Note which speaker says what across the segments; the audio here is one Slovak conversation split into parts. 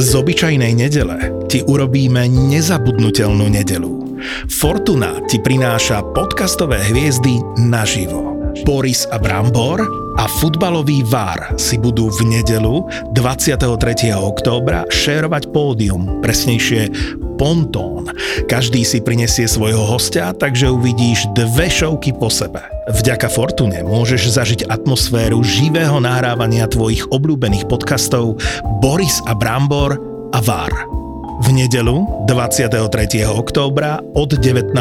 Speaker 1: Z obyčajnej nedele ti urobíme nezabudnutelnú nedelu. Fortuna ti prináša podcastové hviezdy naživo. Boris a Brambor a futbalový VAR si budú v nedelu 23. októbra šérovať pódium, presnejšie pontón. Každý si prinesie svojho hostia, takže uvidíš dve šovky po sebe. Vďaka Fortune môžeš zažiť atmosféru živého nahrávania tvojich obľúbených podcastov Boris a Brambor a VAR v nedelu 23. októbra od 19.00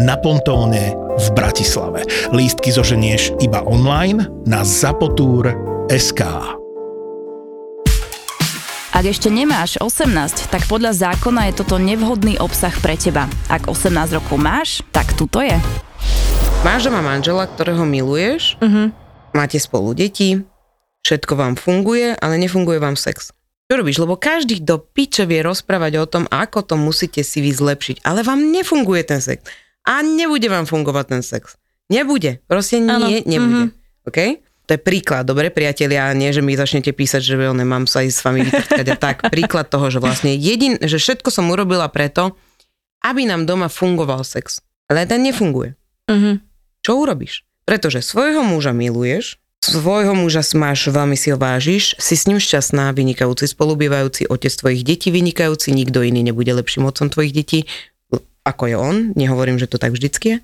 Speaker 1: na Pontóne v Bratislave. Lístky zoženieš iba online na zapotur.sk.
Speaker 2: Ak ešte nemáš 18, tak podľa zákona je toto nevhodný obsah pre teba. Ak 18 rokov máš, tak tuto je.
Speaker 3: Máš doma manžela, ktorého miluješ,
Speaker 2: Mhm.
Speaker 3: máte spolu deti, všetko vám funguje, ale nefunguje vám sex. Čo robíš? Lebo každý do piče vie rozprávať o tom, ako to musíte si vy zlepšiť, ale vám nefunguje ten sex. A nebude vám fungovať ten sex. Nebude. Proste nie,
Speaker 2: Áno.
Speaker 3: nebude. OK? To je príklad, dobre priatelia, nie, že mi začnete písať, že jo, nemám sa ísť s vami vytrtkať a tak. Príklad toho, že vlastne jedin, že všetko som urobila preto, aby nám doma fungoval sex. Ale ten nefunguje.
Speaker 2: Mhm.
Speaker 3: Čo urobíš? Pretože svojho muža miluješ, svojho muža máš, veľmi si ho vážiš, si s ním šťastná, vynikajúci spolubývajúci, otec tvojich detí vynikajúci, nikto iný nebude lepším otcom tvojich detí, ako je on, nehovorím, že to tak vždycky je,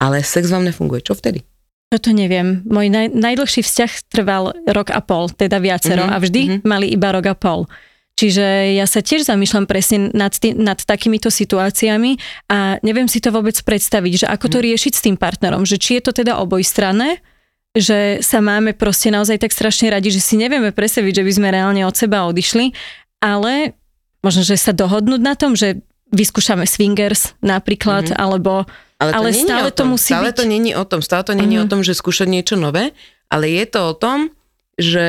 Speaker 3: ale sex vám nefunguje. Čo vtedy?
Speaker 4: Toto neviem. Môj naj, najdlhší vzťah trval rok a pol, teda viacero
Speaker 3: Mhm,
Speaker 4: a vždy
Speaker 3: mhm.
Speaker 4: mali iba rok a pol. Čiže ja sa tiež zamýšľam presne nad, tý, nad takýmito situáciami a neviem si to vôbec predstaviť, že ako to
Speaker 3: Mhm.
Speaker 4: riešiť s tým partnerom, že či je to teda obojstranné, že sa máme proste naozaj tak strašne radi, že si nevieme predstaviť, že by sme reálne od seba odišli, ale možno, že sa dohodnúť na tom, že vyskúšame swingers napríklad,
Speaker 3: Mhm.
Speaker 4: alebo
Speaker 3: Ale, to
Speaker 4: Ale
Speaker 3: není
Speaker 4: stále
Speaker 3: tom,
Speaker 4: to musí
Speaker 3: stále
Speaker 4: byť-
Speaker 3: to není o tom, stále to není
Speaker 4: Mhm.
Speaker 3: o tom, že skúšať niečo nové, ale je to o tom, že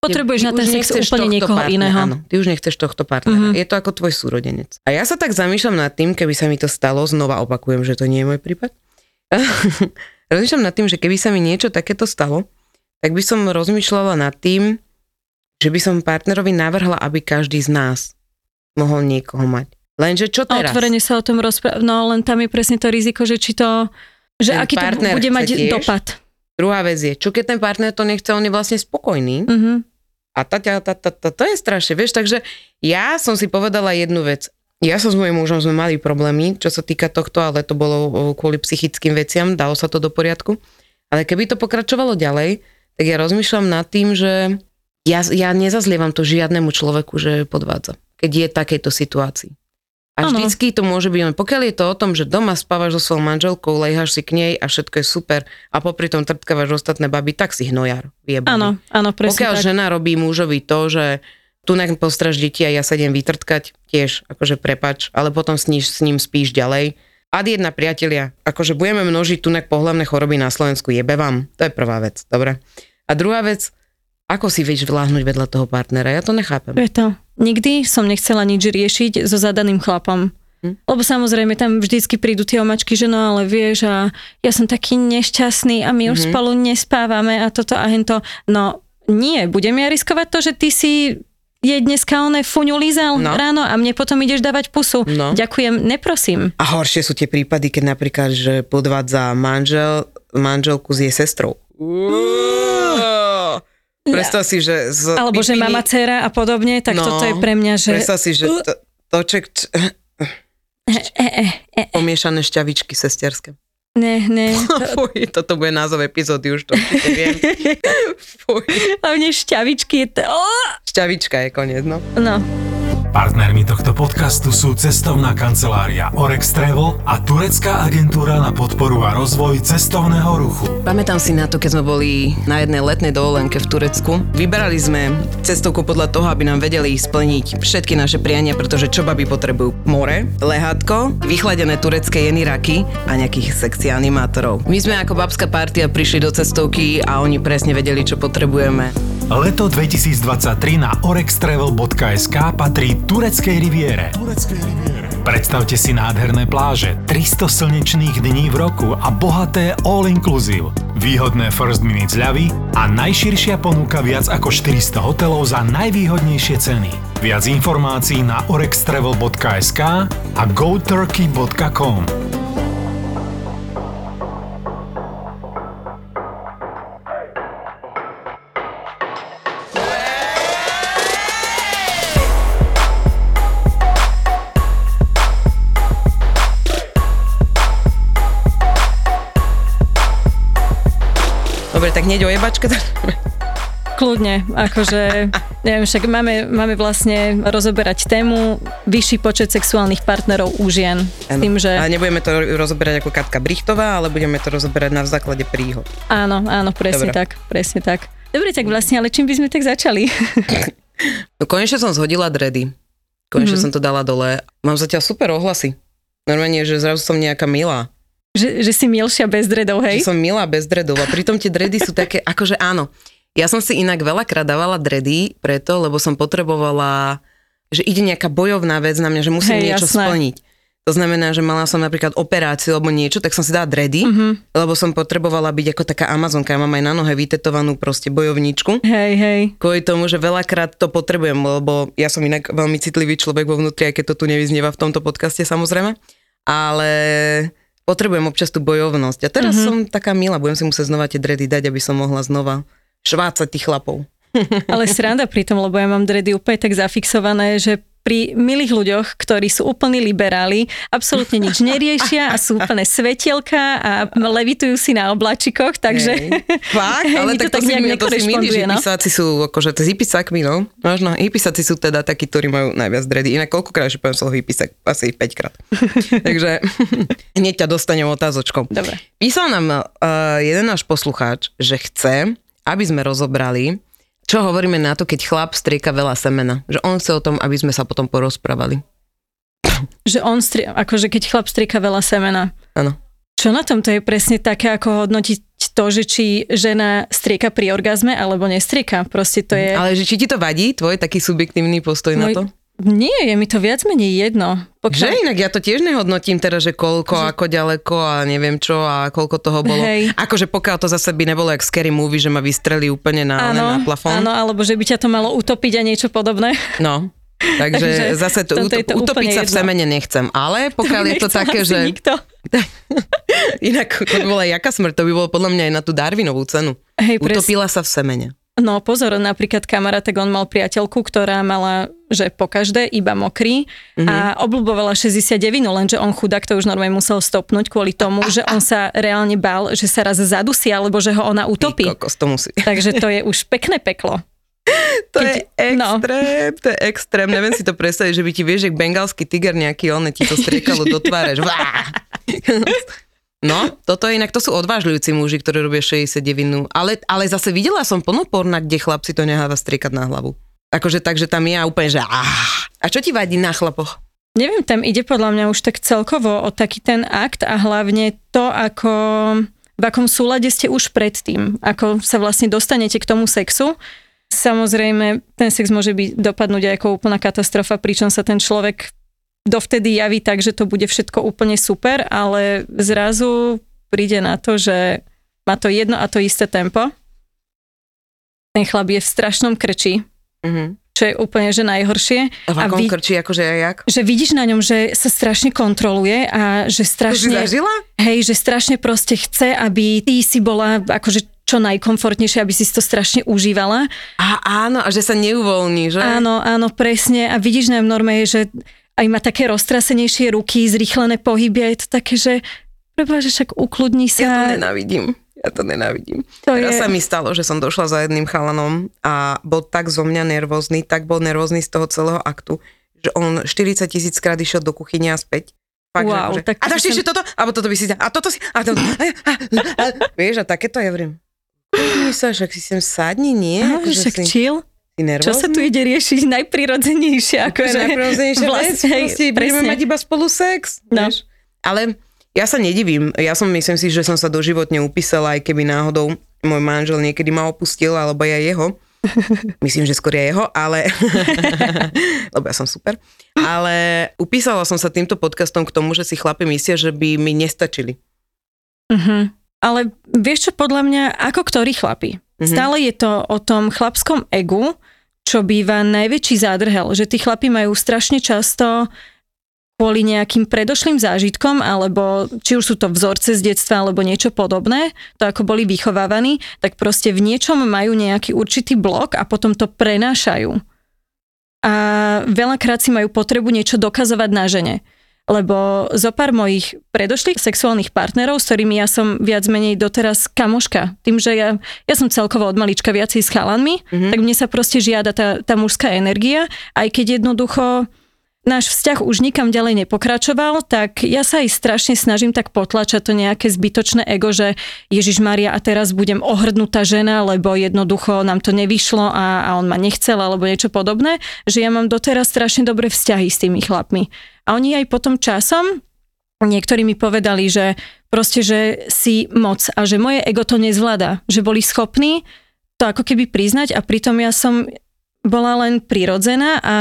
Speaker 4: potrebuješ na ten sex úplne niekoho
Speaker 3: partnera,
Speaker 4: iného.
Speaker 3: Áno, ty už nechceš tohto partnera.
Speaker 4: Mhm.
Speaker 3: Je to ako tvoj súrodenec. A ja sa tak zamýšľam nad tým, keby sa mi to stalo, znova opakujem, že to nie je môj prípad. rozmýšľam nad tým, že keby sa mi niečo takéto stalo, tak by som rozmýšľala nad tým, že by som partnerovi navrhla, aby každý z nás mohol niekoho mať. Lenže čo
Speaker 4: A
Speaker 3: teraz?
Speaker 4: otvorene sa o tom rozprávať, no len tam je presne to riziko, že či to, že
Speaker 3: Ten
Speaker 4: aký to bude mať
Speaker 3: tiež?
Speaker 4: dopad.
Speaker 3: Druhá vec je, čo keď ten partner to nechce, on je vlastne spokojný.
Speaker 4: Mhm.
Speaker 3: A tá, tá, tá, tá, tá, to je strašne, vieš, takže ja som si povedala jednu vec. Ja som s mojím mužom sme mali problémy, čo sa týka tohto, ale to bolo o, kvôli psychickým veciam, dalo sa to do poriadku. Ale keby to pokračovalo ďalej, tak ja rozmýšľam nad tým, že ja, ja nezazlievam to žiadnemu človeku, že podvádza, keď je v takejto situácii. A
Speaker 4: Áno.
Speaker 3: vždycky to môže byť, len pokiaľ je to o tom, že doma spávaš so svojou manželkou, lejhaš si k nej a všetko je super a popri tom trtkávaš ostatné baby, tak si hnojar.
Speaker 4: Áno, áno, presne
Speaker 3: Pokiaľ
Speaker 4: tak.
Speaker 3: žena robí mužovi to, že tu nech postraž deti a ja sa idem vytrtkať, tiež akože prepač, ale potom s, ním, s ním spíš ďalej. Ad jedna priatelia, akože budeme množiť tunak pohlavné choroby na Slovensku, jebe vám. To je prvá vec, dobre. A druhá vec, ako si vieš vláhnuť vedľa toho partnera, ja to nechápem.
Speaker 4: Je to. Nikdy som nechcela nič riešiť so zadaným chlapom.
Speaker 3: Hm.
Speaker 4: Lebo samozrejme tam vždycky prídu tie omačky, že no ale vieš a ja som taký nešťastný a my už
Speaker 3: Mhm.
Speaker 4: spolu nespávame a toto a hento. No nie, budem ja riskovať to, že ty si je dneska oné fuňu lízal
Speaker 3: No.
Speaker 4: ráno a mne potom ideš dávať pusu.
Speaker 3: No.
Speaker 4: Ďakujem, neprosím.
Speaker 3: A horšie sú tie prípady, keď napríklad, že podvádza manžel, manželku s jej sestrou. Predstav si, že z
Speaker 4: Alebo že
Speaker 3: pipiny-
Speaker 4: mama, dcera a podobne, tak
Speaker 3: No,
Speaker 4: toto je pre mňa, že...
Speaker 3: Predstav si, že to, toček, č-
Speaker 4: E, e, e, e,
Speaker 3: pomiešané šťavičky sesterské.
Speaker 4: ne, ne. To,
Speaker 3: Fuj, toto bude názov epizódy, už to viem. Fuj.
Speaker 4: hlavne šťavičky je to... Oh!
Speaker 3: Šťavička je koniec, no.
Speaker 4: No,
Speaker 5: Partnermi tohto podcastu sú cestovná kancelária Orex Travel a turecká agentúra na podporu a rozvoj cestovného ruchu.
Speaker 3: Pamätám si na to, keď sme boli na jednej letnej dovolenke v Turecku. Vyberali sme cestovku podľa toho, aby nám vedeli splniť všetky naše priania, pretože čo baby potrebujú? More, lehátko, vychladené turecké jeny raky a nejakých sexy animátorov. My sme ako babská partia prišli do cestovky a oni presne vedeli, čo potrebujeme.
Speaker 5: Leto 2023 na orextravel.sk patrí tureckej riviére. Predstavte si nádherné pláže, 300 slnečných dní v roku a bohaté all inclusive. výhodné first minute zľavy a najširšia ponuka viac ako 400 hotelov za najvýhodnejšie ceny. Viac informácií na orextravel.sk a goturkey.com.
Speaker 3: tak hneď o jebačke.
Speaker 4: Kľudne, akože, neviem, však máme, máme vlastne rozoberať tému vyšší počet sexuálnych partnerov u žien. S tým, že...
Speaker 3: A nebudeme to rozoberať ako Katka Brichtová, ale budeme to rozoberať na základe príhod.
Speaker 4: Áno, áno, presne
Speaker 3: Dobre.
Speaker 4: tak, presne tak. Dobre, tak vlastne, ale čím by sme tak začali?
Speaker 3: No konečne som zhodila dredy. Konečne
Speaker 4: Mhm.
Speaker 3: som to dala dole. Mám zatiaľ super ohlasy. Normálne, že zrazu som nejaká milá.
Speaker 4: Že, že si milšia bez dredov, hej?
Speaker 3: Že som milá bez dredov a pritom tie dredy sú také, akože áno. Ja som si inak veľakrát dávala dredy preto, lebo som potrebovala, že ide nejaká bojovná vec na mňa, že musím
Speaker 4: Hej,
Speaker 3: niečo
Speaker 4: jasné.
Speaker 3: splniť. To znamená, že mala som napríklad operáciu alebo niečo, tak som si dala dredy,
Speaker 4: Mhm.
Speaker 3: lebo som potrebovala byť ako taká Amazonka. Ja mám aj na nohe vytetovanú proste bojovničku.
Speaker 4: Hej, hej.
Speaker 3: Kvôli tomu, že veľakrát to potrebujem, lebo ja som inak veľmi citlivý človek vo vnútri, aj keď to tu nevyznieva v tomto podcaste samozrejme. Ale potrebujem občas tú bojovnosť. A teraz
Speaker 4: Mhm.
Speaker 3: mm-hmm. som taká milá, budem si musieť znova tie dredy dať, aby som mohla znova švácať tých chlapov.
Speaker 4: Ale sranda pri tom, lebo ja mám dredy úplne tak zafixované, že pri milých ľuďoch, ktorí sú úplní liberáli, absolútne nič neriešia a sú úplne svetielka a levitujú si na oblačikoch, takže...
Speaker 3: Fakt?
Speaker 4: Hej,
Speaker 3: Ale tak to,
Speaker 4: tak
Speaker 3: si,
Speaker 4: nejak
Speaker 3: mi- to si milíš,
Speaker 4: nekorešponduje, no.
Speaker 3: sú, akože to s hippisakmi, no. Možno, hippisáci sú teda takí, ktorí majú najviac dredy. Inak koľkokrát, že poviem slovo hippisak? Asi 5 krát. Takže hneď ťa dostanem otázočkou.
Speaker 4: Dobre.
Speaker 3: Písal nám uh, jeden náš poslucháč, že chce, aby sme rozobrali, čo hovoríme na to, keď chlap strieka veľa semena. Že on chce o tom, aby sme sa potom porozprávali.
Speaker 4: Že on, stri- akože keď chlap strieka veľa semena.
Speaker 3: Áno.
Speaker 4: Čo na tom to je presne také, ako hodnotiť to, že či žena strieka pri orgazme alebo nestrieka. Proste to je...
Speaker 3: Ale že či ti to vadí, tvoj taký subjektívny postoj na
Speaker 4: Môj-
Speaker 3: to?
Speaker 4: Nie, je mi to viac menej jedno.
Speaker 3: Že inak ja to tiež nehodnotím teraz, že koľko, že... ako ďaleko a neviem čo a koľko toho bolo.
Speaker 4: Hej.
Speaker 3: Akože pokiaľ to zase by nebolo jak Scary Movie, že ma vystrelí úplne na,
Speaker 4: Áno,
Speaker 3: na plafón.
Speaker 4: áno, alebo že by ťa to malo utopiť a niečo podobné.
Speaker 3: No. Takže
Speaker 4: Takže
Speaker 3: zase to,
Speaker 4: je to
Speaker 3: utopiť sa v
Speaker 4: jedno.
Speaker 3: semene nechcem. Ale pokiaľ je to také, že...
Speaker 4: Nikto.
Speaker 3: Inak to by bola jaká smrť, to by bolo podľa mňa aj na tú Darwinovú cenu.
Speaker 4: Hej, pres...
Speaker 3: Utopila sa v semene.
Speaker 4: No pozor, napríklad kamarát, tak on mal priateľku, ktorá mala, že po každé iba mokrý
Speaker 3: Mhm.
Speaker 4: a obľúbovala 69, no lenže on chudák to už normálne musel stopnúť kvôli tomu, že on sa reálne bál, že sa raz zadusí, alebo že ho ona utopí.
Speaker 3: kokos, to musí.
Speaker 4: Takže to je už pekné peklo.
Speaker 3: To
Speaker 4: Keď-
Speaker 3: je
Speaker 4: no.
Speaker 3: extrém, to je extrém. Neviem si to predstaviť, že by ti vieš, že bengalský tiger nejaký, on ti to striekalo do tváre. Že... No, toto je inak, to sú odvážľujúci muži, ktorí robia 69 ale, ale zase videla som plno porna, kde chlapci to neháva striekať na hlavu. Akože tak, že tam je a úplne, že áh. A čo ti vadí na chlapoch?
Speaker 4: Neviem, tam ide podľa mňa už tak celkovo o taký ten akt a hlavne to, ako v akom súlade ste už predtým, ako sa vlastne dostanete k tomu sexu. Samozrejme, ten sex môže byť dopadnúť aj ako úplná katastrofa, pričom sa ten človek dovtedy javí tak, že to bude všetko úplne super, ale zrazu príde na to, že má to jedno a to isté tempo. Ten chlap je v strašnom krči,
Speaker 3: Mhm.
Speaker 4: čo je úplne že najhoršie.
Speaker 3: A v
Speaker 4: A
Speaker 3: akom
Speaker 4: vy-
Speaker 3: krči, akože jak?
Speaker 4: že vidíš na ňom, že sa strašne kontroluje a že
Speaker 3: To si
Speaker 4: strašne,
Speaker 3: zažila?
Speaker 4: hej, že strašne proste chce, aby ty si bola akože čo najkomfortnejšie, aby si to strašne užívala.
Speaker 3: A áno, a že sa neuvoľní, že?
Speaker 4: Áno, áno, presne. A vidíš na norme, že aj má také roztrasenejšie ruky, zrýchlené pohyby a je to také, že preboha, že však ukludni
Speaker 3: Ja to
Speaker 4: sa.
Speaker 3: nenávidím. Ja to nenávidím.
Speaker 4: To
Speaker 3: Raz
Speaker 4: je-
Speaker 3: sa mi stalo, že som došla za jedným chalanom a bol tak zo mňa nervózny, tak bol nervózny z toho celého aktu, že on 40 tisíc krát išiel do kuchyne a späť. Fakt, že
Speaker 4: Wow,
Speaker 3: akože,
Speaker 4: tak
Speaker 3: a dáš ešte toto? Alebo toto by si. A toto si... A toto, a, a, a, vieš, a takéto ja. Kúkni sa, však si sem sadni, nie?
Speaker 4: Áno,
Speaker 3: Akože
Speaker 4: však
Speaker 3: si,
Speaker 4: chill.
Speaker 3: Nervózny?
Speaker 4: Čo sa tu ide riešiť najprirodzenejšie?
Speaker 3: To je
Speaker 4: Akože,
Speaker 3: najprirodzenejšia vec,
Speaker 4: vlastne, hej,
Speaker 3: proste budeme mať iba spolu sex.
Speaker 4: No.
Speaker 3: Vieš? Ale ja sa nedivím, ja som myslím si, že som sa doživotne upísala, aj keby náhodou môj manžel niekedy ma opustil, alebo ja jeho. Myslím, že skôr ja jeho, ale... lebo ja som super. Ale upísala som sa týmto podcastom k tomu, že si chlapi myslia, že by mi nestačili.
Speaker 4: Mhm. Ale vieš čo, podľa mňa, ako ktorí chlapi. Mm-hmm. Stále je to o tom chlapskom egu, čo býva najväčší zádrhel, že tí chlapi majú strašne často kvôli nejakým predošlým zážitkom, alebo či už sú to vzorce z detstva, alebo niečo podobné, to ako boli vychovávaní, tak proste v niečom majú nejaký určitý blok a potom to prenášajú. A veľakrát si majú potrebu niečo dokazovať na žene lebo zo pár mojich predošlých sexuálnych partnerov, s ktorými ja som viac menej doteraz kamoška, tým, že ja, ja som celkovo od malička viacej s chalanmi, mm-hmm. tak mne sa proste žiada tá, tá mužská energia, aj keď jednoducho náš vzťah už nikam ďalej nepokračoval, tak ja sa aj strašne snažím tak potlačať to nejaké zbytočné ego, že Ježiš Maria a teraz budem ohrdnutá žena, lebo jednoducho nám to nevyšlo a, a on ma nechcel alebo niečo podobné, že ja mám doteraz strašne dobré vzťahy s tými chlapmi. A oni aj potom časom, niektorí mi povedali, že proste, že si moc a že moje ego to nezvláda, že boli schopní to ako keby priznať a pritom ja som bola len prirodzená a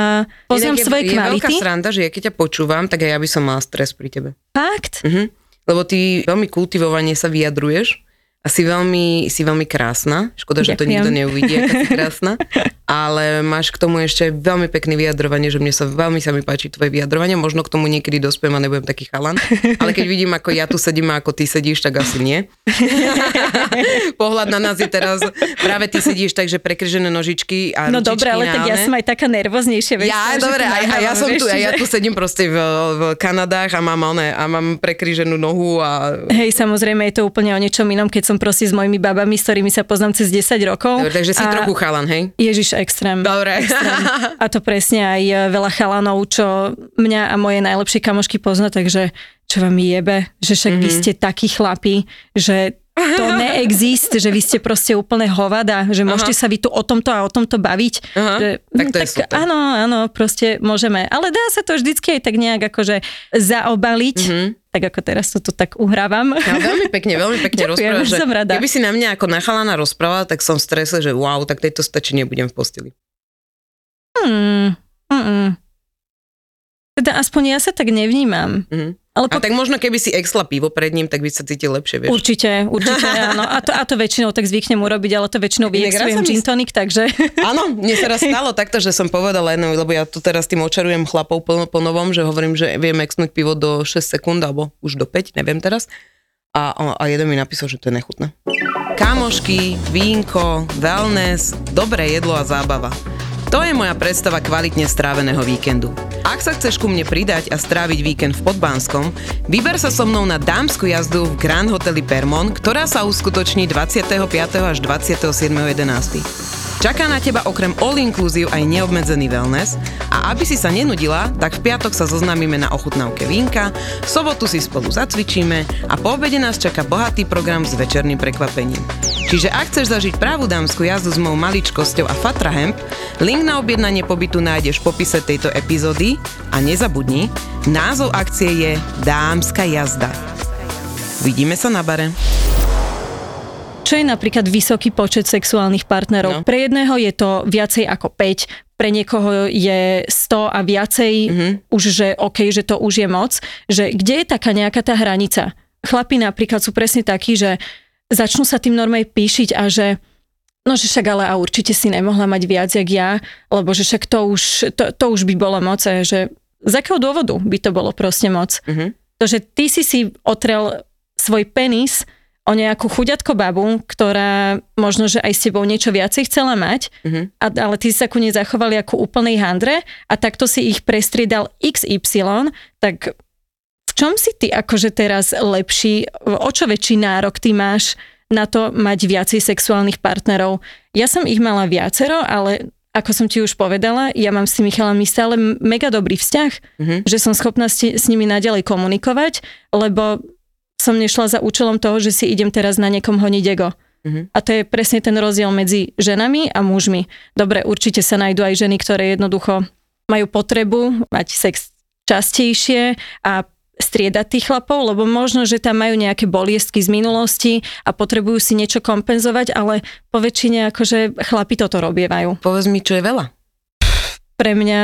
Speaker 4: poznám
Speaker 3: je,
Speaker 4: svoje
Speaker 3: je
Speaker 4: kvality.
Speaker 3: Je veľká sranda, že ja keď ťa počúvam, tak aj ja by som mala stres pri tebe.
Speaker 4: Fakt?
Speaker 3: Mhm. Lebo ty veľmi kultivovane sa vyjadruješ a si veľmi, si veľmi krásna. Škoda, že to nikto neuvidí, aká si krásna. Ale máš k tomu ešte veľmi pekné vyjadrovanie, že mne sa veľmi sa mi páči tvoje vyjadrovanie. Možno k tomu niekedy dospiem a nebudem taký chalan. Ale keď vidím, ako ja tu sedím a ako ty sedíš, tak asi nie. Pohľad na nás je teraz, práve ty sedíš tak, že prekryžené nožičky a
Speaker 4: No dobre, ale tak ja som aj taká nervóznejšia.
Speaker 3: Ja, dobre, a, a ja som tu, a ja tu sedím proste v, v Kanadách a mám, one, a mám prekryženú nohu a...
Speaker 4: Hej, samozrejme je to úplne o niečom inom, keď som proste s mojimi babami, s ktorými sa poznám cez 10 rokov.
Speaker 3: Dobre, takže si a... trochu chalan, hej?
Speaker 4: Ježiš, extrém.
Speaker 3: Dobre.
Speaker 4: Extrém. A to presne aj e, veľa chalanov, čo mňa a moje najlepšie kamošky pozná, takže čo vám jebe, že však mm-hmm. vy ste takí chlapi, že to neexist, že vy ste proste úplne hovada, že môžete Aha. sa vy tu o tomto a o tomto baviť.
Speaker 3: Aha,
Speaker 4: že,
Speaker 3: tak to
Speaker 4: tak,
Speaker 3: je super.
Speaker 4: Áno, áno, proste môžeme. Ale dá sa to vždycky aj tak nejak akože zaobaliť. Mm-hmm. Tak ako teraz to tu tak uhrávam.
Speaker 3: No, veľmi pekne, veľmi pekne
Speaker 4: Ďakujem,
Speaker 3: rozprávaš.
Speaker 4: som rada.
Speaker 3: Keby si na mňa ako na chalana rozprával, tak som v strese, že wow, tak tejto stačí nebudem v posteli.
Speaker 4: Hmm, mm, Teda aspoň ja sa tak nevnímam.
Speaker 3: Mhm.
Speaker 4: Ale
Speaker 3: A tak možno keby si exla pivo pred ním, tak by sa cítil lepšie, vieš.
Speaker 4: Určite, určite, áno. A to, a to väčšinou tak zvyknem urobiť, ale to väčšinou vyextrujem gin tonic, takže...
Speaker 3: Áno, mne sa raz stalo takto, že som povedala jedno, lebo ja tu teraz tým očarujem chlapov plno po novom, že hovorím, že viem exnúť pivo do 6 sekúnd, alebo už do 5, neviem teraz. A, a jeden mi napísal, že to je nechutné. Kamošky, vínko, wellness, dobré jedlo a zábava. To je moja predstava kvalitne stráveného víkendu. Ak sa chceš ku mne pridať a stráviť víkend v Podbánskom, vyber sa so mnou na dámsku jazdu v Grand Hoteli Permon, ktorá sa uskutoční 25. až 27.11. Čaká na teba okrem all inclusive aj neobmedzený wellness a aby si sa nenudila, tak v piatok sa zoznámime na ochutnávke vínka, v sobotu si spolu zacvičíme a po obede nás čaká bohatý program s večerným prekvapením. Čiže ak chceš zažiť pravú dámsku jazdu s mou maličkosťou a Fatra Hemp, link na objednanie pobytu nájdeš v popise tejto epizódy a nezabudni, názov akcie je Dámska jazda. Vidíme sa na bare.
Speaker 4: Čo je napríklad vysoký počet sexuálnych partnerov?
Speaker 3: No.
Speaker 4: Pre jedného je to viacej ako 5, pre niekoho je 100 a viacej,
Speaker 3: Mhm.
Speaker 4: už že OK, že to už je moc. Že kde je taká nejaká tá hranica? Chlapi napríklad sú presne takí, že začnú sa tým normálne píšiť a že no že však ale a určite si nemohla mať viac jak ja, lebo že však to už, to, to už by bolo moc že z akého dôvodu by to bolo proste moc?
Speaker 3: Mhm.
Speaker 4: To, že ty si si otrel svoj penis o nejakú chuďatko babu, ktorá možno, že aj s tebou niečo viacej chcela mať,
Speaker 3: Mhm.
Speaker 4: a, ale ty sa ku nej zachovali ako úplnej handre a takto si ich prestriedal XY, tak v čom si ty akože teraz lepší, o čo väčší nárok ty máš na to mať viacej sexuálnych partnerov? Ja som ich mala viacero, ale ako som ti už povedala, ja mám s tými chalami stále mega dobrý vzťah,
Speaker 3: Mhm.
Speaker 4: že som schopná s, s nimi naďalej komunikovať, lebo som nešla za účelom toho, že si idem teraz na niekom honiť ego.
Speaker 3: Mhm.
Speaker 4: A to je presne ten rozdiel medzi ženami a mužmi. Dobre, určite sa nájdú aj ženy, ktoré jednoducho majú potrebu mať sex častejšie a striedať tých chlapov, lebo možno, že tam majú nejaké boliestky z minulosti a potrebujú si niečo kompenzovať, ale po väčšine akože chlapi toto robievajú.
Speaker 3: Povedz mi, čo je veľa.
Speaker 4: Pre mňa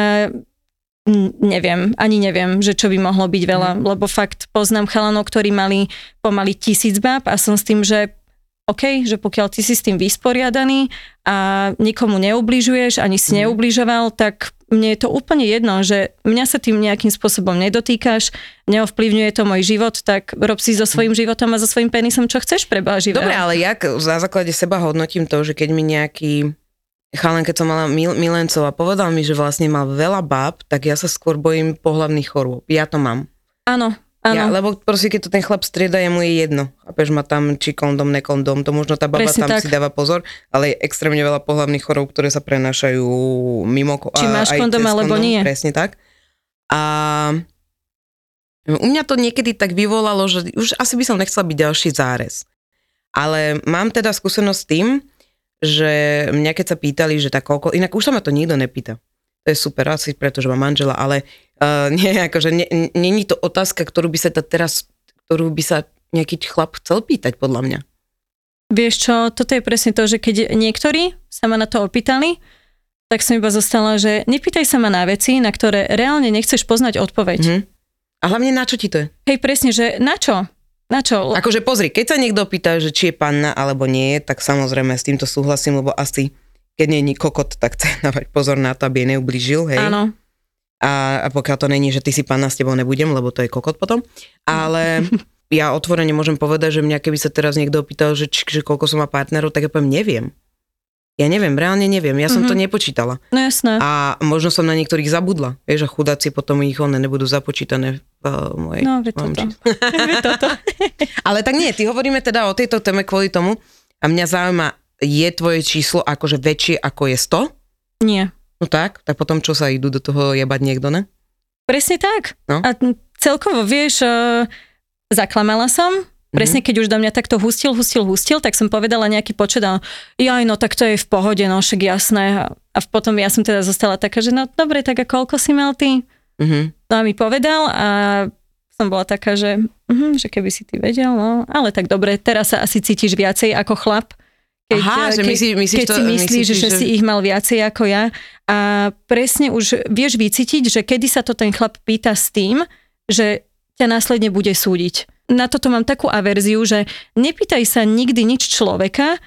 Speaker 4: neviem, ani neviem, že čo by mohlo byť veľa,
Speaker 3: Mhm.
Speaker 4: mm. lebo fakt poznám chalanov, ktorí mali pomaly tisíc bab a som s tým, že OK, že pokiaľ ty si s tým vysporiadaný a nikomu neubližuješ, ani si
Speaker 3: Mhm.
Speaker 4: neubližoval, tak mne je to úplne jedno, že mňa sa tým nejakým spôsobom nedotýkaš, neovplyvňuje to môj život, tak rob si so svojím životom a so svojím penisom, čo chceš pre Boha živého.
Speaker 3: Dobre, ale ja na základe seba hodnotím to, že keď mi nejaký chalan, keď som mala mil, milencov a povedal mi, že vlastne mal veľa báb, tak ja sa skôr bojím pohlavných chorôb. Ja to mám.
Speaker 4: Áno,
Speaker 3: Ja,
Speaker 4: áno.
Speaker 3: lebo proste keď to ten chlap strieda, je mu je jedno. Chápeš, má tam či kondom, nekondom, to možno tá baba
Speaker 4: Presne
Speaker 3: tam
Speaker 4: tak.
Speaker 3: si dáva pozor, ale je extrémne veľa pohlavných chorôb, ktoré sa prenášajú mimo
Speaker 4: Či
Speaker 3: a-
Speaker 4: máš
Speaker 3: aj
Speaker 4: kondom, alebo nie.
Speaker 3: Presne tak. A u mňa to niekedy tak vyvolalo, že už asi by som nechcela byť ďalší zárez. Ale mám teda skúsenosť s tým, že mňa keď sa pýtali, že tak koľko, inak už sa ma to nikto nepýta. To je super, asi preto, že mám manžela, ale uh, nie, akože není to otázka, ktorú by sa ta teraz, ktorú by sa nejaký chlap chcel pýtať, podľa mňa.
Speaker 4: Vieš čo, toto je presne to, že keď niektorí sa ma na to opýtali, tak som iba zostala, že nepýtaj sa ma na veci, na ktoré reálne nechceš poznať odpoveď.
Speaker 3: Mhm. A hlavne na čo ti to je?
Speaker 4: Hej, presne, že na čo? Na čo?
Speaker 3: Akože pozri, keď sa niekto pýta, že či je panna alebo nie, tak samozrejme s týmto súhlasím, lebo asi keď nie je kokot, tak chce dávať pozor na to, aby jej neublížil, hej.
Speaker 4: Áno.
Speaker 3: A, a pokiaľ to není, že ty si panna, s tebou nebudem, lebo to je kokot potom. Ale ja otvorene môžem povedať, že mňa keby sa teraz niekto opýtal, že, či, že koľko som má partnerov, tak ja poviem, neviem. Ja neviem, reálne neviem, ja som
Speaker 4: Mhm.
Speaker 3: to nepočítala.
Speaker 4: No jasné.
Speaker 3: A možno som na niektorých zabudla. Vieš, a chudáci potom ich one nebudú započítané uh, mojej...
Speaker 4: No,
Speaker 3: mojom
Speaker 4: toto. Veď toto.
Speaker 3: Ale tak nie, ty hovoríme teda o tejto téme kvôli tomu a mňa zaujíma, je tvoje číslo akože väčšie ako je 100?
Speaker 4: Nie.
Speaker 3: No tak, tak potom čo sa idú do toho jebať niekto, ne?
Speaker 4: Presne tak.
Speaker 3: No.
Speaker 4: A celkovo, vieš, uh, zaklamala som, Presne keď už do mňa takto hustil, hustil, hustil, tak som povedala nejaký počet a jaj, no tak to je v pohode, no však jasné. A, potom ja som teda zostala taká, že no dobre, tak a koľko si mal ty?
Speaker 3: Mhm.
Speaker 4: No a mi povedal a som bola taká, že, uh, že keby si ty vedel, no, ale tak dobre, teraz sa asi cítiš viacej ako chlap. Keď,
Speaker 3: Aha, že
Speaker 4: keď,
Speaker 3: myslíš, myslíš
Speaker 4: keď
Speaker 3: to,
Speaker 4: si myslíš,
Speaker 3: myslíš,
Speaker 4: že, si ich mal viacej ako ja. A presne už vieš vycítiť, že kedy sa to ten chlap pýta s tým, že ťa následne bude súdiť. Na toto mám takú averziu, že nepýtaj sa nikdy nič človeka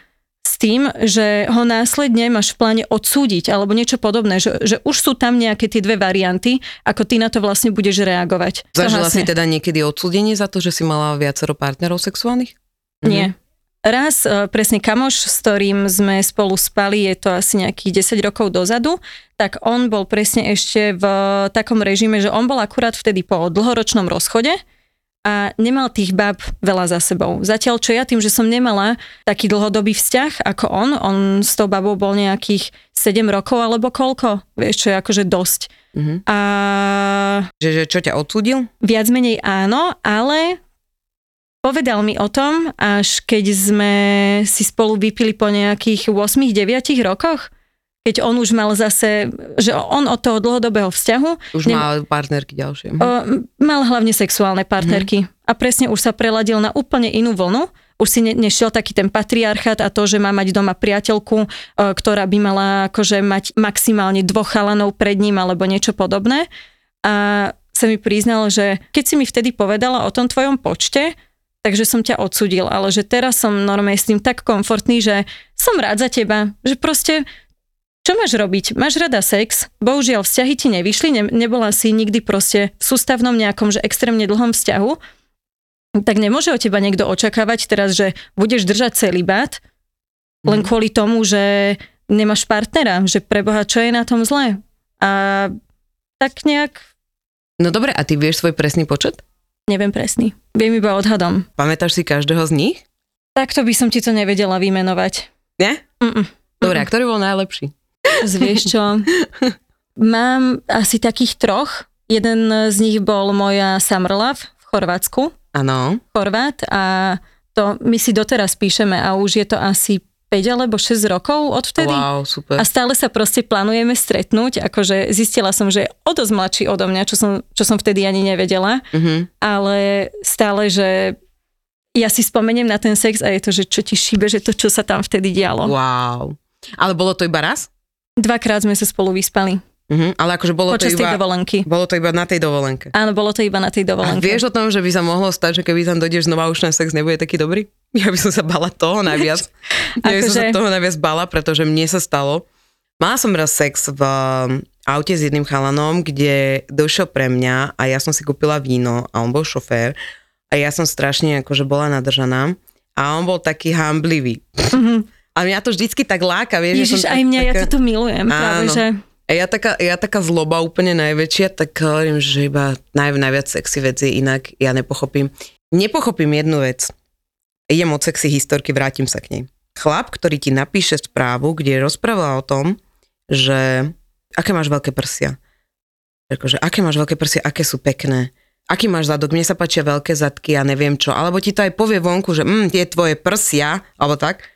Speaker 4: s tým, že ho následne máš v pláne odsúdiť alebo niečo podobné, že, že už sú tam nejaké tie dve varianty, ako ty na to vlastne budeš reagovať.
Speaker 3: Zažila si
Speaker 4: vlastne-
Speaker 3: teda niekedy odsúdenie za to, že si mala viacero partnerov sexuálnych?
Speaker 4: Nie. Raz e, presne kamoš, s ktorým sme spolu spali, je to asi nejakých 10 rokov dozadu, tak on bol presne ešte v takom režime, že on bol akurát vtedy po dlhoročnom rozchode a nemal tých bab veľa za sebou. Zatiaľ, čo ja tým, že som nemala taký dlhodobý vzťah ako on, on s tou babou bol nejakých 7 rokov alebo koľko, vieš, čo je akože dosť.
Speaker 3: Mhm.
Speaker 4: A
Speaker 3: Že, že čo ťa odsúdil?
Speaker 4: Viac menej áno, ale povedal mi o tom, až keď sme si spolu vypili po nejakých 8-9 rokoch, keď on už mal zase, že on od toho dlhodobého vzťahu
Speaker 3: Už
Speaker 4: Nem-
Speaker 3: má partnerky ďalšie.
Speaker 4: o, mal hlavne sexuálne partnerky a presne už sa preladil na úplne inú vlnu. Už si ne, nešiel taký ten patriarchát a to, že má mať doma priateľku, o, ktorá by mala akože mať maximálne dvoch chalanov pred ním alebo niečo podobné. A sa mi priznal, že keď si mi vtedy povedala o tom tvojom počte, takže som ťa odsudil, ale že teraz som normálne s tým tak komfortný, že som rád za teba, že proste čo máš robiť? Máš rada sex, bohužiaľ vzťahy ti nevyšli, ne, nebola si nikdy proste v sústavnom nejakom, že extrémne dlhom vzťahu, tak nemôže od teba niekto očakávať teraz, že budeš držať celibát len
Speaker 3: Mhm.
Speaker 4: kvôli tomu, že nemáš partnera, že preboha, čo je na tom zlé? A tak nejak,
Speaker 3: No dobre, a ty vieš svoj presný počet?
Speaker 4: neviem presný, viem iba odhadom.
Speaker 3: Pamätáš si každého z nich?
Speaker 4: Takto by som ti to nevedela vymenovať.
Speaker 3: Nie?
Speaker 4: Mm-mm.
Speaker 3: Dobre, a ktorý bol najlepší?
Speaker 4: Vieš čo? Mám asi takých troch. Jeden z nich bol moja Summer Love v Chorvátsku.
Speaker 3: Áno.
Speaker 4: Chorvát a to my si doteraz píšeme a už je to asi 5 alebo 6 rokov odvtedy.
Speaker 3: Wow, super.
Speaker 4: A stále sa proste plánujeme stretnúť, akože zistila som, že je o dosť mladší odo mňa, čo som, čo som vtedy ani nevedela,
Speaker 3: Mhm.
Speaker 4: ale stále, že ja si spomeniem na ten sex a je to, že čo ti šíbe, že to, čo sa tam vtedy dialo.
Speaker 3: Wow. Ale bolo to iba raz?
Speaker 4: Dvakrát sme sa spolu vyspali.
Speaker 3: Mhm, ale akože bolo to
Speaker 4: počas tej
Speaker 3: iba...
Speaker 4: dovolenky.
Speaker 3: Bolo to iba na tej dovolenke.
Speaker 4: Áno, bolo to iba na tej
Speaker 3: A
Speaker 4: dovolenke.
Speaker 3: vieš o tom, že by sa mohlo stať, že keby tam dojdeš znova už na sex, nebude taký dobrý? Ja by som sa bala toho najviac. Ja by som sa
Speaker 4: Akože-
Speaker 3: toho najviac bala, pretože mne sa stalo. Mala som raz sex v um, aute s jedným chalanom, kde došiel pre mňa a ja som si kúpila víno a on bol šofér a ja som strašne akože bola nadržaná a on bol taký hamblivý. A mňa to vždycky tak láka, vieš. že
Speaker 4: Ježiš,
Speaker 3: som
Speaker 4: aj mňa, ja
Speaker 3: taká-
Speaker 4: toto milujem. Práve,
Speaker 3: Áno.
Speaker 4: že
Speaker 3: a ja taká, ja taká zloba úplne najväčšia, tak hovorím, že iba naj, najviac sexy veci, inak ja nepochopím. Nepochopím jednu vec. Idem od sexy historky, vrátim sa k nej. Chlap, ktorý ti napíše správu, kde rozpráva o tom, že aké máš veľké prsia. Akože, aké máš veľké prsia, aké sú pekné. Aký máš zadok, mne sa páčia veľké zadky a neviem čo. Alebo ti to aj povie vonku, že mm, tie tvoje prsia, alebo tak.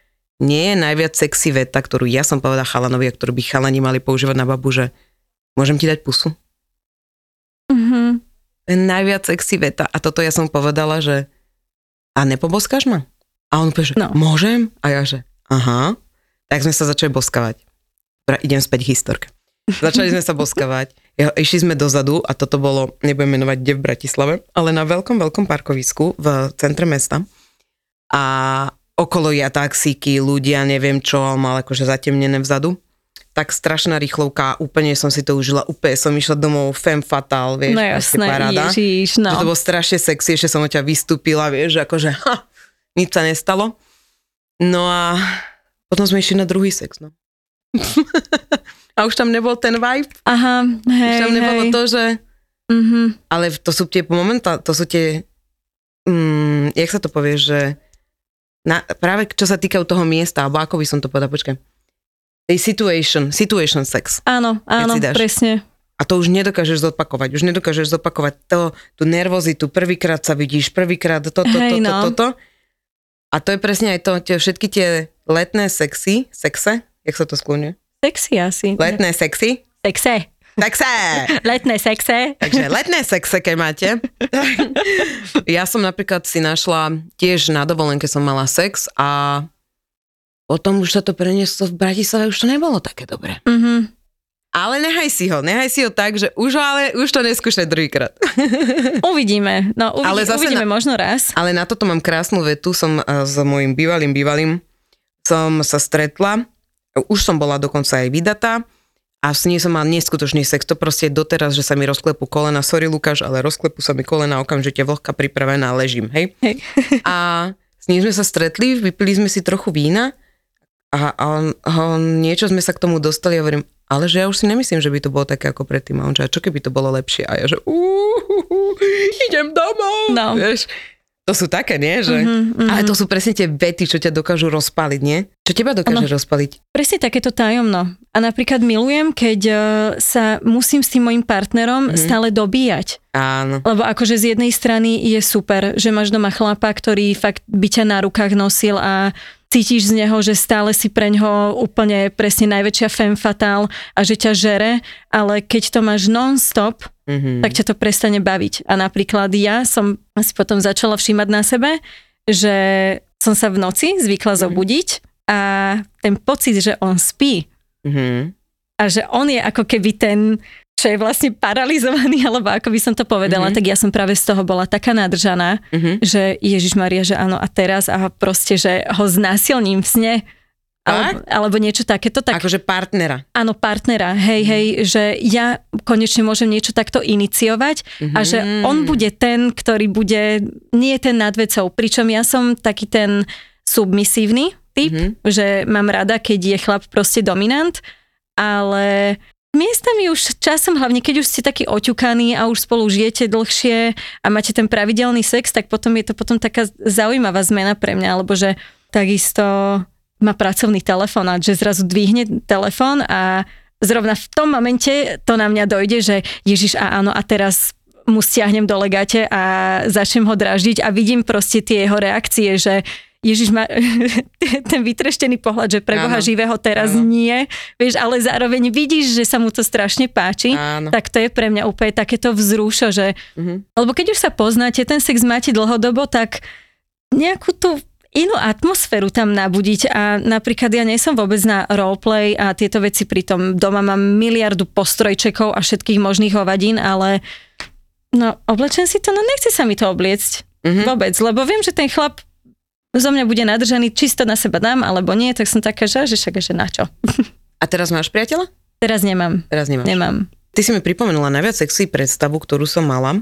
Speaker 3: Nie je najviac sexy veta, ktorú ja som povedala chalanovi, a ktorú by chalani mali používať na babu, že môžem ti dať pusu?
Speaker 4: mhm.
Speaker 3: Je najviac sexy veta. A toto ja som povedala, že a nepoboskáš ma? A on že
Speaker 4: No.
Speaker 3: môžem? A ja, že aha. Tak sme sa začali boskavať. Dobra, idem späť k historke. Začali sme sa boskavať. Jo, išli sme dozadu a toto bolo, nebudem menovať kde v Bratislave, ale na veľkom, veľkom parkovisku v centre mesta. A okolo ja taxíky, ľudia, neviem čo, mal akože zatemnené vzadu. Tak strašná rýchlovka, úplne som si to užila, úplne som išla domov, femme fatal, vieš,
Speaker 4: No jasné,
Speaker 3: paráda.
Speaker 4: ježiš, no.
Speaker 3: Že to bolo strašne sexy, ešte som od ťa vystúpila, vieš, že akože ha, nič sa nestalo. No a potom sme išli na druhý sex, no. a už tam nebol ten vibe,
Speaker 4: Aha, hej,
Speaker 3: už tam nebolo
Speaker 4: hej.
Speaker 3: to, že...
Speaker 4: Mhm.
Speaker 3: Ale to sú tie momentá, to sú tie... Mm, jak sa to povie, že... Na, práve čo sa týkajú toho miesta, alebo ako by som to povedal, počkaj. Tej situation, situation sex.
Speaker 4: Áno, áno, presne.
Speaker 3: A to už nedokážeš zopakovať. Už nedokážeš zopakovať to, tú nervozitu. Prvýkrát sa vidíš, prvýkrát toto, toto,
Speaker 4: Hej,
Speaker 3: toto,
Speaker 4: no.
Speaker 3: toto. A to je presne aj to, tie, všetky tie letné sexy, sexe, jak sa to skloňuje?
Speaker 4: Sexy asi.
Speaker 3: Letné sexy?
Speaker 4: Sexe.
Speaker 3: Sexe!
Speaker 4: Letné sexe.
Speaker 3: Takže letné sexe, keď máte. ja som napríklad si našla, tiež na dovolenke som mala sex a potom už sa to prenieslo v Bratislave, už to nebolo také dobré.
Speaker 4: Mhm.
Speaker 3: Ale nechaj si ho, nechaj si ho tak, že už, ale, už to neskúšaj druhýkrát.
Speaker 4: Uvidíme. No, uvidí,
Speaker 3: Ale zase
Speaker 4: uvidíme
Speaker 3: na-
Speaker 4: možno raz.
Speaker 3: Ale na toto mám krásnu vetu, som eh, s mojim bývalým bývalým som sa stretla, už som bola dokonca aj vydatá a s ním som mal neskutočný sex, to proste doteraz, že sa mi rozklepú kolena, sorry Lukáš, ale rozklepú sa mi kolena okamžite vlhka pripravená, ležím, hej.
Speaker 4: Hej.
Speaker 3: A s ním sme sa stretli, vypili sme si trochu vína a, a on, a on, niečo sme sa k tomu dostali a hovorím, ale že ja už si nemyslím, že by to bolo také ako predtým. A on že, a čo keby to bolo lepšie? A ja že, "Uhuhu, idem domov.
Speaker 4: No.
Speaker 3: Vieš, to sú také, nie? Že,
Speaker 4: Mhm, mhm.
Speaker 3: Ale to sú presne tie vety, čo ťa dokážu rozpaliť, nie? Čo teba dokáže rozpaliť?
Speaker 4: Presne takéto tajomno. A napríklad milujem, keď eh, sa musím s tým mojim partnerom
Speaker 3: Mhm.
Speaker 4: stále dobíjať.
Speaker 3: Áno.
Speaker 4: Lebo akože z jednej strany je super, že máš doma chlapa, ktorý fakt by ťa na rukách nosil a cítiš z neho, že stále si pre ňoho úplne presne najväčšia femme fatale a že ťa žere, ale keď to máš non-stop,
Speaker 3: Mhm.
Speaker 4: tak ťa to prestane baviť. A napríklad ja som si potom začala všímať na sebe, že som sa v noci zvykla zobudiť a ten pocit, že on spí
Speaker 3: Mhm.
Speaker 4: a že on je ako keby ten, čo je vlastne paralizovaný, alebo ako by som to povedala,
Speaker 3: Mhm.
Speaker 4: tak ja som práve z toho bola taká nadržaná,
Speaker 3: Mhm.
Speaker 4: že Ježiš Maria, že áno a teraz a proste, že ho znásilním v sne. Alebo, alebo niečo takéto, tak
Speaker 3: Akože partnera.
Speaker 4: áno, partnera, hej,
Speaker 3: Mhm.
Speaker 4: hej, že ja konečne môžem niečo takto iniciovať a že
Speaker 3: Mhm.
Speaker 4: on bude ten, ktorý bude, nie ten nad vecou, pričom ja som taký ten submisívny typ,
Speaker 3: Mhm.
Speaker 4: že mám rada, keď je chlap proste dominant, ale miestami už časom, hlavne keď už ste takí oťukaní a už spolu žijete dlhšie a máte ten pravidelný sex, tak potom je to potom taká zaujímavá zmena pre mňa, alebo že takisto má pracovný telefonát, že zrazu dvihne telefón a zrovna v tom momente to na mňa dojde, že Ježiš a áno a teraz mu stiahnem do legate a začnem ho draždiť a vidím proste tie jeho reakcie, že Ježiš má ten vytreštený pohľad, že pre Boha živého teraz
Speaker 3: Áno.
Speaker 4: nie, vieš, ale zároveň vidíš, že sa mu to strašne páči,
Speaker 3: Áno.
Speaker 4: tak to je pre mňa úplne takéto vzrušo, že
Speaker 3: Mhm.
Speaker 4: lebo keď už sa poznáte, ten sex máte dlhodobo, tak nejakú tú inú atmosféru tam nabudiť a napríklad ja nie som vôbec na roleplay a tieto veci, pritom doma mám miliardu postrojčekov a všetkých možných hovadín, ale no oblečen si to, no nechce sa mi to obliecť
Speaker 3: Mhm.
Speaker 4: vôbec, lebo viem, že ten chlap zo mňa bude nadržaný, čisto na seba dám, alebo nie, tak som taká, že, že však, že na čo.
Speaker 3: A teraz máš priateľa?
Speaker 4: Teraz nemám,
Speaker 3: Teraz nemáš.
Speaker 4: nemám.
Speaker 3: Ty si mi pripomenula najviac sexy predstavu, ktorú som mala.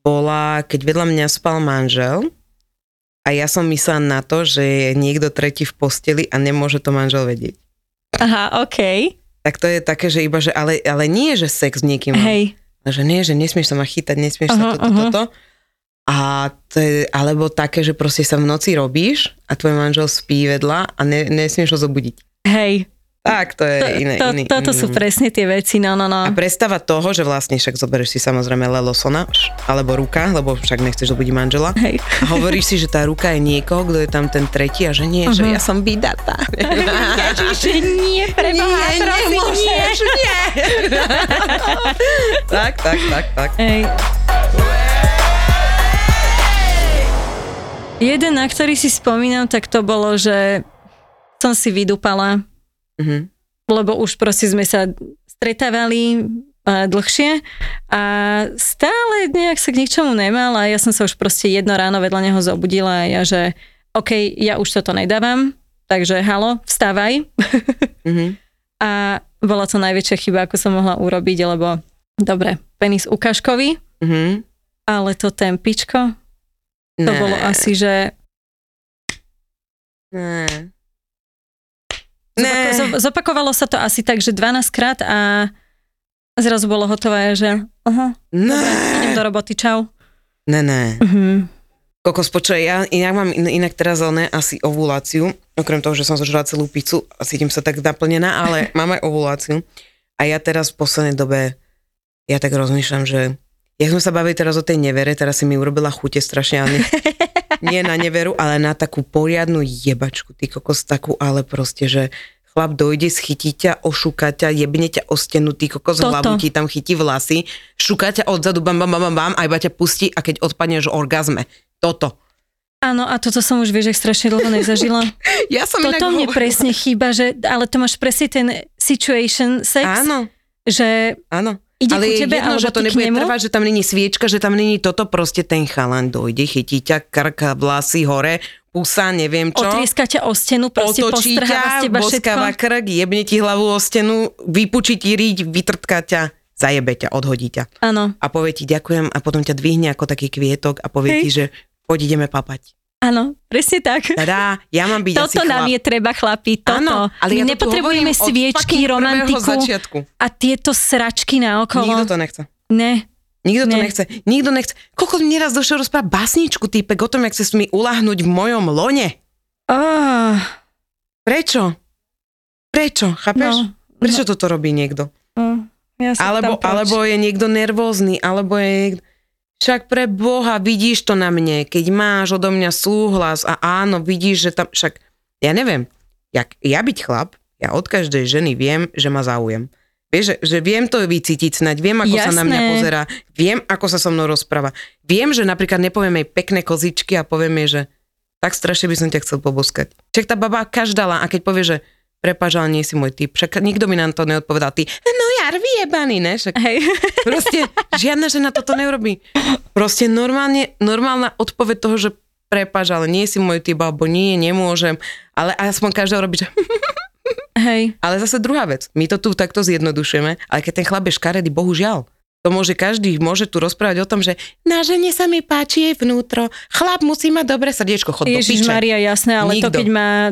Speaker 3: Bola, keď vedľa mňa spal manžel a ja som myslela na to, že je niekto tretí v posteli a nemôže to manžel vedieť.
Speaker 4: Aha, OK,
Speaker 3: Tak to je také, že iba, že ale, ale nie, že sex s niekým.
Speaker 4: hej,
Speaker 3: Že nie, že nesmieš sa ma chytať, nesmieš
Speaker 4: Aha,
Speaker 3: sa toto, toto. A to je, alebo také, že proste sa v noci robíš a tvoj manžel spí vedľa a ne, nesmieš ho zobudiť.
Speaker 4: hej,
Speaker 3: Tak, to je
Speaker 4: to,
Speaker 3: iné.
Speaker 4: to,
Speaker 3: iný,
Speaker 4: toto
Speaker 3: iný.
Speaker 4: sú presne tie veci, no, no,
Speaker 3: A
Speaker 4: no.
Speaker 3: predstava toho, že vlastne však zoberieš si samozrejme Lelosona, alebo ruka, lebo však nechceš zobudiť manžela.
Speaker 4: Hej.
Speaker 3: A hovoríš si, že tá ruka je niekoho, kto je tam ten tretí a že nie, že
Speaker 4: Mhm.
Speaker 3: ja som vydatá.
Speaker 4: Ježiši, nie, preboha,
Speaker 3: nie,
Speaker 4: prosím, nie.
Speaker 3: nie. tak, tak, tak, tak.
Speaker 4: Hej. Jeden, na ktorý si spomínam, tak to bolo, že som si vydupala,
Speaker 3: Mhm.
Speaker 4: lebo už proste sme sa stretávali a dlhšie a stále nejak sa k ničomu nemal a ja som sa už proste jedno ráno vedľa neho zobudila a ja, že OK, ja už toto nedávam, takže halo, vstávaj.
Speaker 3: Mhm.
Speaker 4: A bola to najväčšia chyba, ako som mohla urobiť, lebo dobre, penis ukážkový,
Speaker 3: Mhm.
Speaker 4: ale to tempičko, to
Speaker 3: Ne,
Speaker 4: bolo asi, že
Speaker 3: Ne. Ne.
Speaker 4: zo- zopakovalo sa to asi tak, že 12 krát a zrazu bolo hotové, že aha,
Speaker 3: Ne.
Speaker 4: idem do roboty, čau.
Speaker 3: Ne, ne.
Speaker 4: Mhm.
Speaker 3: Kokos, počuj, ja inak mám in, inak teraz oné asi ovuláciu, okrem toho, že som zožrala celú pizzu a cítim sa tak naplnená, ale mám aj ovuláciu. A ja teraz v poslednej dobe, ja tak rozmýšľam, že jak sme sa bavili teraz o tej nevere, teraz si mi urobila chute strašne, ale nie, nie na neveru, ale na takú poriadnu jebačku, ty kokos, takú, ale proste, že chlap dojde, schytí ťa, ošúka ťa, jebne ťa o stenu, ty kokos,
Speaker 4: Toto.
Speaker 3: hlavu ti tam chytí vlasy, šúka ťa odzadu, bam, bam, bam, bam, a iba ťa pustí a keď odpadneš orgazme. Toto.
Speaker 4: Áno, a toto som už, vieš, že strašne dlho nezažila.
Speaker 3: Ja som
Speaker 4: Toto mne presne chýba, že, ale to máš presne ten situation sex,
Speaker 3: Áno,
Speaker 4: že
Speaker 3: áno.
Speaker 4: Ide
Speaker 3: ale
Speaker 4: ku tebe,
Speaker 3: jedno, že to nebude
Speaker 4: nemu.
Speaker 3: trvať, že tam není sviečka, že tam není toto, proste ten chalan dojde, chytí ťa, krka, vlasy hore, pusa, neviem čo.
Speaker 4: otrieska ťa o stenu, proste
Speaker 3: otočí
Speaker 4: postrháva z
Speaker 3: ťa,
Speaker 4: teba všetko.
Speaker 3: boskáva krk, jebne ti hlavu o stenu, vypučí ti riť, vytrtká ťa, zajebe ťa, odhodí ťa.
Speaker 4: Áno,
Speaker 3: A povie ti ďakujem a potom ťa dvihne ako taký kvietok a povie
Speaker 4: Hej.
Speaker 3: ti, že poď ideme papať.
Speaker 4: Áno, presne tak.
Speaker 3: Tadá, ja mám byť asi
Speaker 4: Toto nám
Speaker 3: chlap.
Speaker 4: je treba, chlapi, toto.
Speaker 3: Áno, ale
Speaker 4: My
Speaker 3: ja to
Speaker 4: nepotrebujeme sviečky, romantiku
Speaker 3: začiatku.
Speaker 4: a tieto sračky na okolo.
Speaker 3: Nikto to nechce.
Speaker 4: Ne,
Speaker 3: Nikto to
Speaker 4: Nie.
Speaker 3: nechce. Nikto nechce. Koľko mi neraz došiel rozprávať basničku týpek o tom, jak sa mi uláhnuť v mojom lone.
Speaker 4: oh,
Speaker 3: Prečo? Prečo? Chápeš?
Speaker 4: no,
Speaker 3: Prečo toto robí niekto?
Speaker 4: no, ja
Speaker 3: Alebo, alebo je niekto nervózny, alebo je niekto... Však pre Boha, vidíš to na mne, keď máš odo mňa súhlas a áno, vidíš, že tam... Však, ja neviem, jak ja byť chlap, ja od každej ženy viem, že ma záujem. Vieš, že, že viem to vycítiť snať, viem, ako sa na mňa
Speaker 4: Jasné.
Speaker 3: pozerá, viem, ako sa so mnou rozpráva. Viem, že napríklad nepoviem jej pekné kozičky a poviem jej, že tak strašne by som ťa chcel poboskať. Však tá baba každala a keď povie, že prepáč, ale nie si môj typ. Však nikto mi na to neodpovedal. Ty, no jar vyjebaný, ne? Však
Speaker 4: Hej,
Speaker 3: proste žiadna žena toto neurobí. Proste normálne, normálna odpoveď toho, že prepáč, ale nie si môj typ, alebo nie, nemôžem. Ale aspoň každá robí, že...
Speaker 4: hej,
Speaker 3: Ale zase druhá vec. My to tu takto zjednodušujeme, ale keď ten chlap je škaredý, bohužiaľ. To môže každý, môže tu rozprávať o tom, že na žene sa mi páči jej vnútro, chlap musí mať dobré srdiečko, chod do
Speaker 4: Ježiš
Speaker 3: piče.
Speaker 4: Maria, jasné, ale to
Speaker 3: Nikto.
Speaker 4: keď má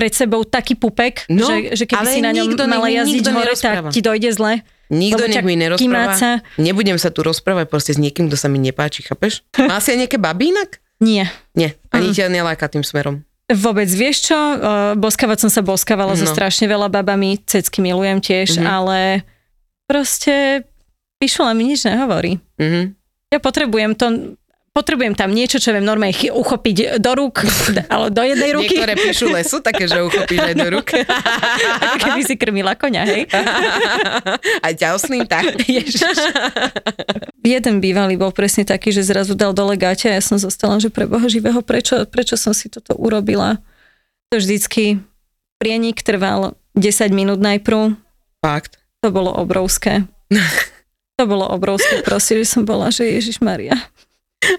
Speaker 4: pred sebou taký pupek,
Speaker 3: No,
Speaker 4: že, že keby si na ňom
Speaker 3: nikto
Speaker 4: mala jazdiť hore, tak ti dojde zle.
Speaker 3: Nikto nech mi nerozpráva.
Speaker 4: kymáca.
Speaker 3: Nebudem sa tu rozprávať proste s niekým, kto sa mi nepáči, chápeš? Má si aj nejaké baby inak?
Speaker 4: Nie.
Speaker 3: Nie, ani
Speaker 4: Mm.
Speaker 3: ťa neláka tým smerom.
Speaker 4: Vôbec, vieš čo, boskávať som sa boskávala so
Speaker 3: No.
Speaker 4: strašne veľa babami, cecky milujem tiež,
Speaker 3: Mhm.
Speaker 4: ale proste pišula mi nič nehovorí.
Speaker 3: Mhm.
Speaker 4: Ja potrebujem to, potrebujem tam niečo, čo viem normálne uchopiť do rúk, ale do jednej ruky.
Speaker 3: Niektoré píšu lesu, také, že uchopíš aj do rúk.
Speaker 4: Ako keby si krmila koňa, hej.
Speaker 3: Aj ťa oslím tak.
Speaker 4: Jeden bývalý bol presne taký, že zrazu dal dole gate a ja som zostala, že pre Boha živého, prečo, prečo som si toto urobila. To vždycky prienik trval 10 minút najprv,
Speaker 3: Fakt.
Speaker 4: to bolo obrovské. To bolo obrovské, proste, že som bola, že Ježiš Maria.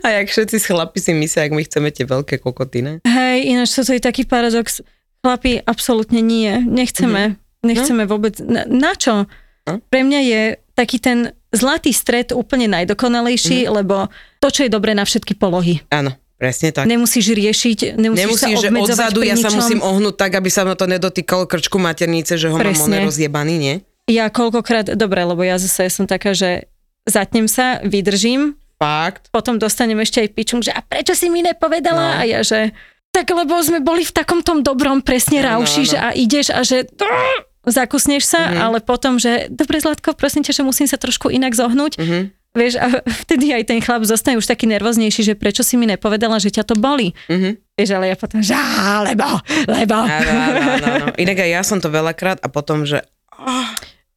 Speaker 3: A jak všetci chlapi si myslia, ak my chceme tie veľké kokoty, ne?
Speaker 4: Hej, ináč toto je taký paradox. Chlapi, absolútne nie. Nechceme. Nechceme vôbec. Na, na čo?
Speaker 3: No.
Speaker 4: Pre mňa je taký ten zlatý stred úplne najdokonalejší, lebo to, čo je dobré na všetky polohy.
Speaker 3: Áno, presne tak.
Speaker 4: Nemusíš riešiť, nemusíš,
Speaker 3: Nemusíš,
Speaker 4: sa
Speaker 3: že odzadu ja sa musím ohnúť tak, aby sa ma to nedotýkalo krčku maternice, že ho mám
Speaker 4: Presne.
Speaker 3: on rozjebaný, nie?
Speaker 4: Ja koľkokrát, dobre, lebo ja zase som taká, že zatnem sa, vydržím,
Speaker 3: Fakt.
Speaker 4: potom dostanem ešte aj pičung, že a prečo si mi nepovedala?
Speaker 3: No.
Speaker 4: A ja, že tak lebo sme boli v takom tom dobrom presne
Speaker 3: Áno,
Speaker 4: rauši,
Speaker 3: áno.
Speaker 4: že a ideš a že zakusneš sa,
Speaker 3: Mhm.
Speaker 4: ale potom, že dobre Zlatko, prosím ťa, že musím sa trošku inak zohnúť.
Speaker 3: Mhm.
Speaker 4: Vieš, a vtedy aj ten chlap zostane už taký nervóznejší, že prečo si mi nepovedala, že ťa to boli.
Speaker 3: Mhm.
Speaker 4: Vieš, ale ja potom, že á, lebo, lebo.
Speaker 3: Áno, áno, áno, áno. Inak aj ja som to veľakrát a potom, že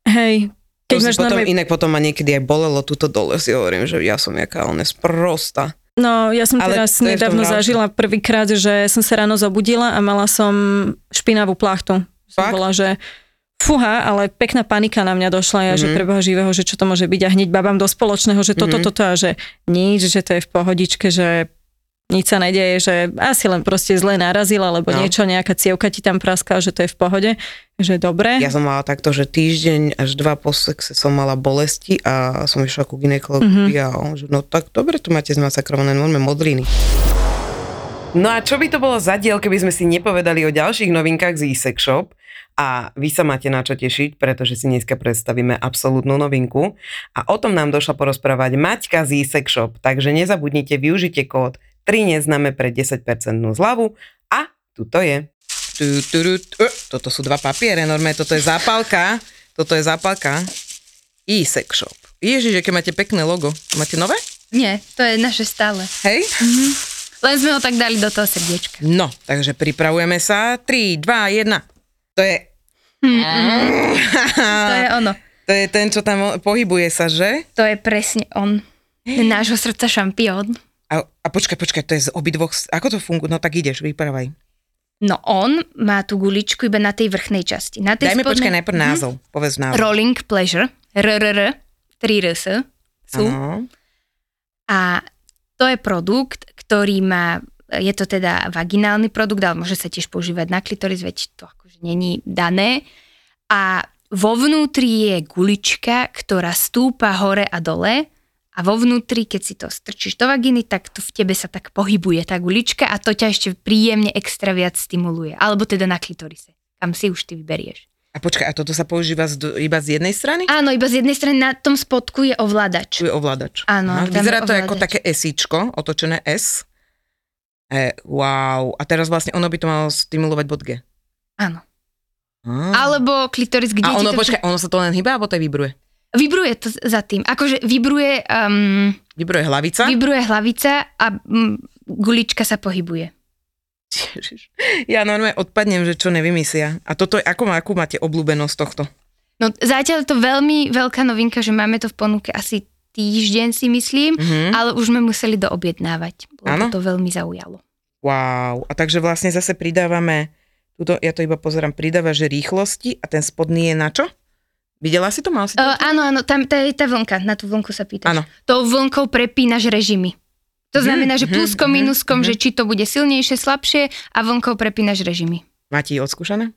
Speaker 4: Hej, keď máš
Speaker 3: potom,
Speaker 4: normálne...
Speaker 3: inak potom ma niekedy aj bolelo túto dole, si hovorím, že ja som jaká on sprosta.
Speaker 4: No, ja som
Speaker 3: Ale
Speaker 4: teraz nedávno zažila prvýkrát, že som sa ráno zobudila a mala som špinavú plachtu. Som
Speaker 3: Fakt?
Speaker 4: bola, že fúha, ale pekná panika na mňa došla, ja, mm-hmm. že
Speaker 3: Mhm.
Speaker 4: preboha živého, že čo to môže byť a hneď babám do spoločného, že toto,
Speaker 3: Mhm.
Speaker 4: toto a že nič, že to je v pohodičke, že nič sa nedeje, že asi len proste zle narazila, alebo
Speaker 3: No.
Speaker 4: niečo, nejaká cievka ti tam praskala, že to je v pohode, že dobre.
Speaker 3: Ja som mala takto, že týždeň až dva po sexe som mala bolesti a som išla ku ginekologovi
Speaker 4: Mhm.
Speaker 3: a on, že no tak dobre, tu máte zmasakrované normálne modriny. No a čo by to bolo za diel, keby sme si nepovedali o ďalších novinkách z e Shop? A vy sa máte na čo tešiť, pretože si dneska predstavíme absolútnu novinku. A o tom nám došla porozprávať Maťka z e Shop. Takže nezabudnite, využite kód 3 neznáme pre 10% zľavu. A tu to je. Tu, tu, tu, tu. Toto sú dva papiere, normálne, toto je zápalka. Toto je zápalka. e Shop. Ježiš, aké máte pekné logo. Máte nové?
Speaker 6: Nie, to je naše stále.
Speaker 3: Hej?
Speaker 6: Len sme ho tak dali do toho srdiečka.
Speaker 3: No, takže pripravujeme sa. 3, 2, 1. To je...
Speaker 6: To je ono.
Speaker 3: To je ten, čo tam pohybuje sa, že?
Speaker 6: To je presne on. Nášho srdca šampión.
Speaker 3: A, a počkaj, počkaj, to je z obidvoch... Ako to funguje? No tak ideš, vyprávaj.
Speaker 6: No on má tú guličku iba na tej vrchnej časti. Na tej
Speaker 3: Daj mi počkaj
Speaker 6: spodnej-
Speaker 3: najprv názov. Povedz názov.
Speaker 6: Rolling Pleasure. RRR. 3 RS sú.
Speaker 3: Áno.
Speaker 6: A to je produkt, ktorý má, je to teda vaginálny produkt, ale môže sa tiež používať na klitoris, veď to akože není dané. A vo vnútri je gulička, ktorá stúpa hore a dole a vo vnútri, keď si to strčíš do vaginy, tak to v tebe sa tak pohybuje tá gulička a to ťa ešte príjemne extra viac stimuluje. Alebo teda na klitorise, kam si už ty vyberieš.
Speaker 3: A počkaj, a toto sa používa z, iba z jednej strany?
Speaker 6: Áno, iba z jednej strany na tom spodku je ovládač.
Speaker 3: Tu je ovládač.
Speaker 6: Áno,
Speaker 3: Aha, Vyzerá to ako
Speaker 6: ovládač.
Speaker 3: také esíčko, otočené S. E, wow. A teraz vlastne ono by to malo stimulovať bod G.
Speaker 6: Áno.
Speaker 3: Á.
Speaker 6: Alebo klitoris, kde
Speaker 3: A ono,
Speaker 6: to...
Speaker 3: počkaj, ono sa to len hýba, alebo to vibruje?
Speaker 6: Vibruje to za tým. Akože vibruje, um,
Speaker 3: Vibruje hlavica?
Speaker 6: vibruje hlavica a um, gulička sa pohybuje.
Speaker 3: Ježiš. Ja normálne odpadnem, že čo nevymyslia. A toto je, ako, má, akú máte obľúbenosť tohto?
Speaker 6: No zatiaľ je to veľmi veľká novinka, že máme to v ponuke asi týždeň si myslím,
Speaker 3: Mhm.
Speaker 6: ale už sme museli doobjednávať, lebo
Speaker 3: Áno?
Speaker 6: to veľmi zaujalo.
Speaker 3: Wow. A takže vlastne zase pridávame, tuto, ja to iba pozerám, pridáva, že rýchlosti a ten spodný je na čo? Videla si to? Mal si to?
Speaker 6: Uh, áno, áno, tam tá tá vlnka, na tú vlnku sa pýtaš.
Speaker 3: Áno.
Speaker 6: Tou vlnkou prepínaš režimy. To
Speaker 3: Mhm,
Speaker 6: znamená, že
Speaker 3: mhm,
Speaker 6: pluskom,
Speaker 3: mhm,
Speaker 6: minuskom, že či to bude silnejšie, slabšie a vlnkou prepínaš režimy.
Speaker 3: Máte odskúšané?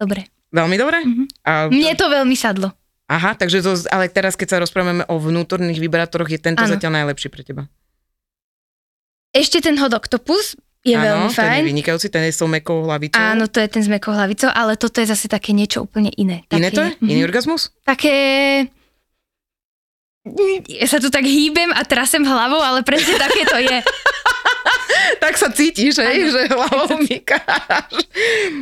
Speaker 6: Dobre.
Speaker 3: Veľmi dobre?
Speaker 6: Mhm.
Speaker 3: A,
Speaker 6: Mne to veľmi sadlo.
Speaker 3: Aha, takže to, ale teraz, keď sa rozprávame o vnútorných vibratoroch, je tento
Speaker 6: Áno.
Speaker 3: zatiaľ najlepší pre teba.
Speaker 6: Ešte ten hot octopus je veľmi
Speaker 3: Áno, ten je
Speaker 6: fajn.
Speaker 3: vynikajúci, ten je s tou mekou hlavicou.
Speaker 6: Áno, to je ten s mekou hlavicou, ale toto je zase také niečo úplne iné. Také,
Speaker 3: Iné to je? Iný orgazmus?
Speaker 6: Také... Ja sa tu tak hýbem a trasem hlavou, ale presne také to je.
Speaker 3: sa cítiš, hej, že hlavou mykáš.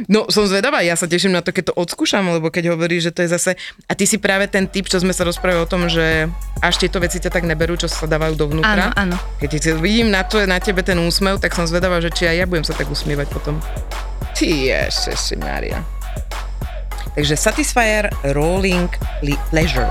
Speaker 3: No, som zvedavá, ja sa teším na to, keď to odskúšam, lebo keď hovoríš, že to je zase... A ty si práve ten typ, čo sme sa rozprávali o tom, že až tieto veci ťa tak neberú, čo sa dávajú dovnútra.
Speaker 6: Áno, áno.
Speaker 3: Keď ti vidím na, to, na tebe ten úsmev, tak som zvedavá, že či aj ja budem sa tak usmievať potom. Ty ježiši Maria. Takže Satisfyer Rolling Li- Pleasure.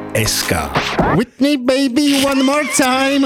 Speaker 7: With me, baby, one more time.